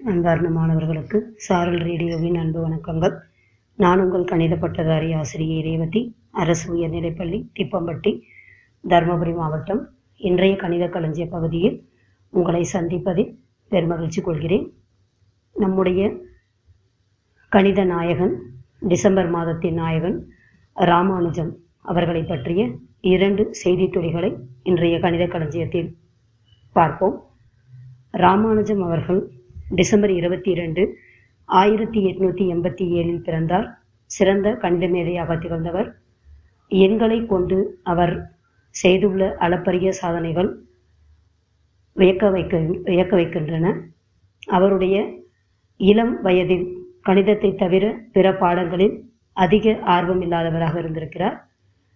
அன்பார்ந்த மாணவர்களுக்கு சாரல் ரேடியோவின் அன்பு வணக்கங்கள். நான் உங்கள் கணித பட்டதாரி ஆசிரியை ரேவதி அரசு உயர்நிலைப்பள்ளி திப்பம்பட்டி தருமபுரி மாவட்டம். இன்றைய கணித களஞ்சிய பகுதியில் உங்களை சந்திப்பதில் பெருமகிழ்ச்சி கொள்கிறேன். நம்முடைய கணித நாயகன் டிசம்பர் மாதத்தின் நாயகன் ராமானுஜம் அவர்களை பற்றிய இரண்டு செய்தித் துளிகளை இன்றைய கணித களஞ்சியத்தில் பார்ப்போம். ராமானுஜம் அவர்கள் டிசம்பர் இருபத்தி இரண்டு ஆயிரத்தி எட்நூத்தி எண்பத்தி ஏழில் பிறந்தார். சிறந்த கணித மேதையாக திகழ்ந்தவர். எண்களை கொண்டு அவர் செய்துள்ள அளப்பரிய சாதனைகள் வியக்க வைக்க வியக்க வைக்கின்றன. அவருடைய இளம் வயதில் கணிதத்தை தவிர பிற பாடங்களில் அதிக ஆர்வம் இல்லாதவராக இருந்திருக்கிறார்.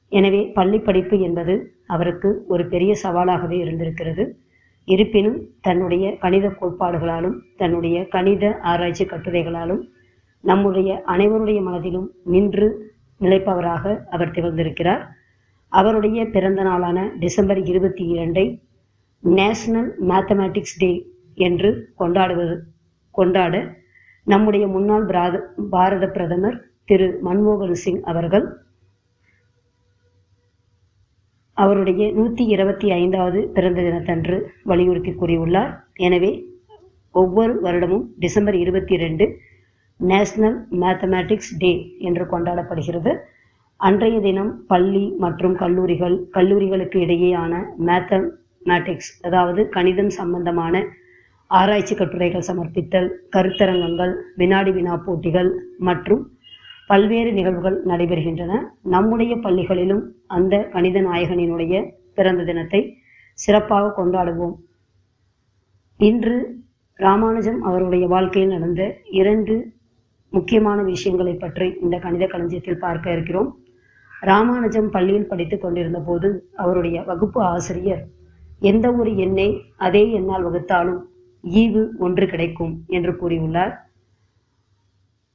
எனவே பள்ளி படிப்பு என்பது அவருக்கு ஒரு பெரிய சவாலாகவே இருந்திருக்கிறது. இருப்பினும் தன்னுடைய கணித கோட்பாடுகளாலும் தன்னுடைய கணித ஆராய்ச்சி கட்டுரைகளாலும் நம்முடைய அனைவருடைய மனதிலும் நின்று நிலைப்பவராக அவர் திகழ்ந்திருக்கிறார். அவருடைய பிறந்த நாளான டிசம்பர் இருபத்தி இரண்டை நேஷனல் மேத்தமேட்டிக்ஸ் டே என்று கொண்டாடுவது கொண்டாட நம்முடைய முன்னாள் பிராத பாரத பிரதமர் திரு மன்மோகன் சிங் அவர்கள் அவருடைய நூற்றி இருபத்தி ஐந்தாவது பிறந்த தினத்தன்று வலியுறுத்தி கூறியுள்ளார். எனவே ஒவ்வொரு வருடமும் டிசம்பர் இருபத்தி ரெண்டு நேஷனல் மேத்தமேட்டிக்ஸ் டே என்று கொண்டாடப்படுகிறது. அன்றைய தினம் பள்ளி மற்றும் கல்லூரிகள் கல்லூரிகளுக்கு இடையேயான மேத்தமேட்டிக்ஸ் அதாவது கணிதம் சம்பந்தமான ஆராய்ச்சி கட்டுரைகள் சமர்ப்பித்தல் கருத்தரங்கங்கள் வினாடி வினா போட்டிகள் மற்றும் பல்வேறு நிகழ்வுகள் நடைபெறுகின்றன. நம்முடைய பள்ளிகளிலும் அந்த கணித நாயகனினுடைய பிறந்த தினத்தை சிறப்பாக கொண்டாடுவோம். இன்று ராமானுஜம் அவருடைய வாழ்க்கையில் நடந்த இரண்டு முக்கியமான விஷயங்களை பற்றி இந்த கணித களஞ்சியத்தில் பார்க்க இருக்கிறோம். ராமானுஜம் பள்ளியில் படித்துக் கொண்டிருந்த போது அவருடைய வகுப்பு ஆசிரியர் எந்த ஒரு எண்ணை அதே எண்ணால் வகுத்தாலும் ஈவு ஒன்று கிடைக்கும் என்று கூறியுள்ளார்.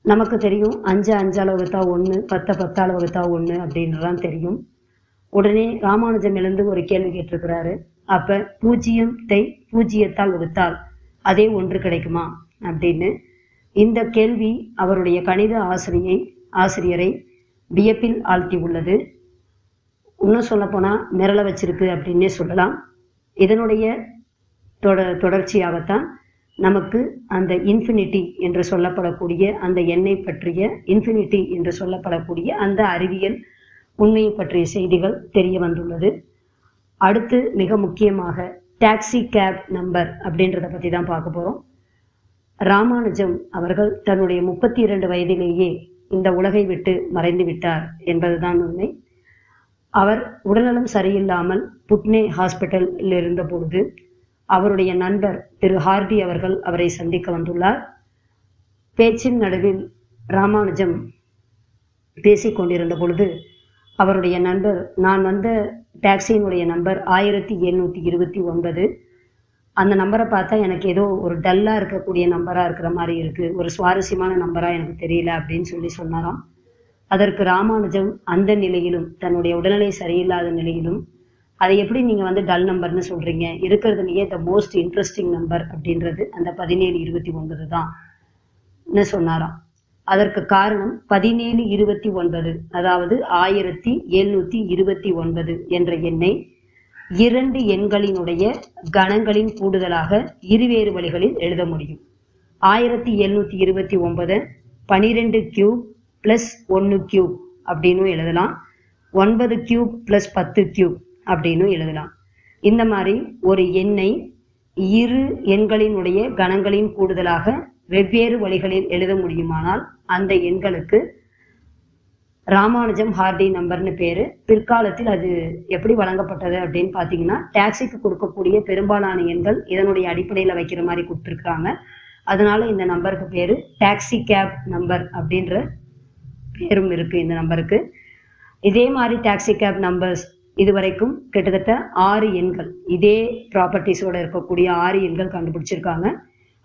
நமக்கு தெரியும் அஞ்சு அஞ்சால் வகுத்தா ஒன்று பத்தை பத்தால் வகுத்தா ஒன்று அப்படின்றதான் தெரியும். உடனே ராமானுஜம் எழுந்து ஒரு கேள்வி கேட்டிருக்கிறாரு. அப்ப பூஜ்ஜியத்தை பூஜ்ஜியத்தால் வகுத்தால் அதே ஒன்று கிடைக்குமா அப்படின்னு. இந்த கேள்வி அவருடைய கணித ஆசிரியை ஆசிரியரை வியப்பில் ஆழ்த்தி உள்ளது. இன்னும் சொல்ல போனா மிரள வச்சிருக்கு அப்படின்னே சொல்லலாம். இதனுடைய தொடர் தொடர்ச்சியாகத்தான் நமக்கு அந்த இன்ஃபினிட்டி என்று சொல்லப்படக்கூடிய அந்த எண்ணெய் பற்றிய இன்ஃபினிட்டி என்று சொல்லப்படக்கூடிய அந்த அறிவியல் உண்மையை பற்றிய செய்திகள் தெரிய வந்துள்ளது. அடுத்து மிக முக்கியமாக டாக்ஸி கேப் நம்பர் அப்படின்றத பற்றி தான் பார்க்க போகிறோம் ராமானுஜம் அவர்கள் தன்னுடைய முப்பத்தி இரண்டு வயதிலேயே இந்த உலகை விட்டு மறைந்து விட்டார் என்பதுதான் உண்மை. அவர் உடல்நலம் சரியில்லாமல் புட்னே ஹாஸ்பிட்டலில் இருந்த பொழுது அவருடைய நண்பர் திரு ஹார்டி அவர்கள் அவரை சந்திக்க வந்துள்ளார். பேச்சின் நடுவில் ராமானுஜம் பேசிக்கொண்டிருந்த பொழுது அவருடைய நண்பர் நான் வந்த டாக்ஸியினுடைய நம்பர் ஆயிரத்தி எழுநூற்றி இருபத்தி ஒன்பது. அந்த நம்பரை பார்த்தா எனக்கு ஏதோ ஒரு டல்லாக இருக்கக்கூடிய நம்பராக இருக்கிற மாதிரி இருக்குது ஒரு சுவாரஸ்யமான நம்பராக எனக்கு தெரியல அப்படின்னு சொல்லி சொன்னாராம். அதற்கு ராமானுஜம் அந்த நிலையிலும் தன்னுடைய உடல்நிலை சரியில்லாத நிலையிலும் அதை எப்படி நீங்கள் வந்து டல் நம்பர்னு சொல்கிறீங்க இருக்கிறதுலையே த மோஸ்ட் இன்ட்ரெஸ்டிங் நம்பர் அப்படின்றது அந்த பதினேழு இருபத்தி ஒன்பது தான். சொன்னாராம்? அதற்கு காரணம் பதினேழு இருபத்தி ஒன்பது அதாவது ஆயிரத்தி எழுநூத்தி இருபத்தி ஒன்பது என்ற எண்ணை இரண்டு எண்களினுடைய கணங்களின் கூடுதலாக இருவேறு வழிகளில் எழுத முடியும். ஆயிரத்தி எழுநூத்தி இருபத்தி ஒன்பது பனிரெண்டு கியூப் பிளஸ் ஒன்று கியூப் அப்படின்னும் எழுதலாம். ஒன்பது கியூப் பிளஸ் பத்து கியூப் அப்படின்னு எழுதலாம். இந்த மாதிரி ஒரு எண்ணை இரு எண்களினுடைய கணங்களின் கூடுதலாக வெவ்வேறு வழிகளில் எழுத முடியுமானால் அந்த எண்களுக்கு ராமானுஜம் ஹார்டி நம்பர்னு பேரு. பிற்காலத்தில் அது எப்படி வழங்கப்பட்டது அப்படின்னு பார்த்தீங்கன்னா டாக்ஸிக்கு கொடுக்கக்கூடிய பெரும்பாலான எண்கள் இதனுடைய அடிப்படையில் வைக்கிற மாதிரி கொடுத்துருக்காங்க. அதனால இந்த நம்பருக்கு பேரு டாக்ஸி கேப் நம்பர் அப்படின்ற பேரும் இருக்கு இந்த நம்பருக்கு. இதே மாதிரி டாக்ஸி கேப் நம்பர்ஸ் இதுவரைக்கும் கிட்டத்தட்ட ஆறு எண்கள் இதே ப்ராப்பர்ட்டிஸோட இருக்கக்கூடிய ஆறு எண்கள் கண்டுபிடிச்சிருக்காங்க.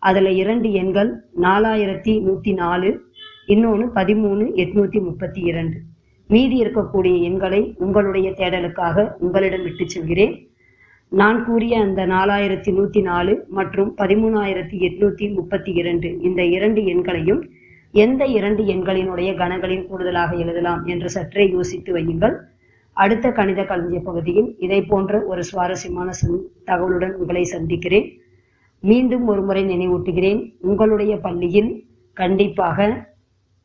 அதுல இரண்டு எண்கள் நாலாயிரத்தி நூத்தி நாலு இன்னொன்று பதிமூணு எட்நூத்தி முப்பத்தி இரண்டு. மீதி இருக்கக்கூடிய எண்களை உங்களுடைய தேடலுக்காக உங்களிடம் விட்டு செல்கிறேன். நான் கூறிய அந்த நாலாயிரத்தி நூத்தி நாலு மற்றும் பதிமூணாயிரத்தி எட்நூத்தி முப்பத்தி இரண்டு இந்த இரண்டு எண்களையும் எந்த இரண்டு எண்களினுடைய கணங்களின் கூடுதலாக எழுதலாம் என்று சற்றே யோசித்து வையுங்கள். அடுத்த கணித களஞ்சிய பகுதியில் இதை போன்ற ஒரு சுவாரஸ்யமான தகவலுடன் உங்களை சந்திக்கிறேன். மீண்டும் ஒரு முறை நினைவூட்டுகிறேன் உங்களுடைய பள்ளியில் கண்டிப்பாக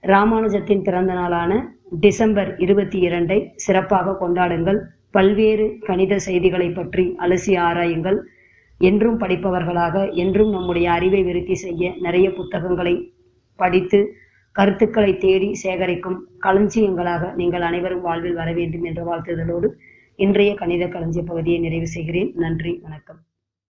ராமானுஜத்தின் பிறந்த நாளான டிசம்பர் இருபத்தி இரண்டை சிறப்பாக கொண்டாடுங்கள். பல்வேறு கணித செய்திகளை பற்றி அலசி ஆராயுங்கள். என்றும் படிப்பவர்களாக என்றும் நம்முடைய அறிவை விருத்தி செய்ய நிறைய புத்தகங்களை படித்து கருத்துக்களை தேடி சேகரிக்கும் களஞ்சியங்களாக நீங்கள் அனைவரும் வாழ்வில் வர வேண்டும் என்ற வாழ்த்துதலோடு இன்றைய கணித களஞ்சிய பகுதியை நிறைவு செய்கிறேன். நன்றி வணக்கம்.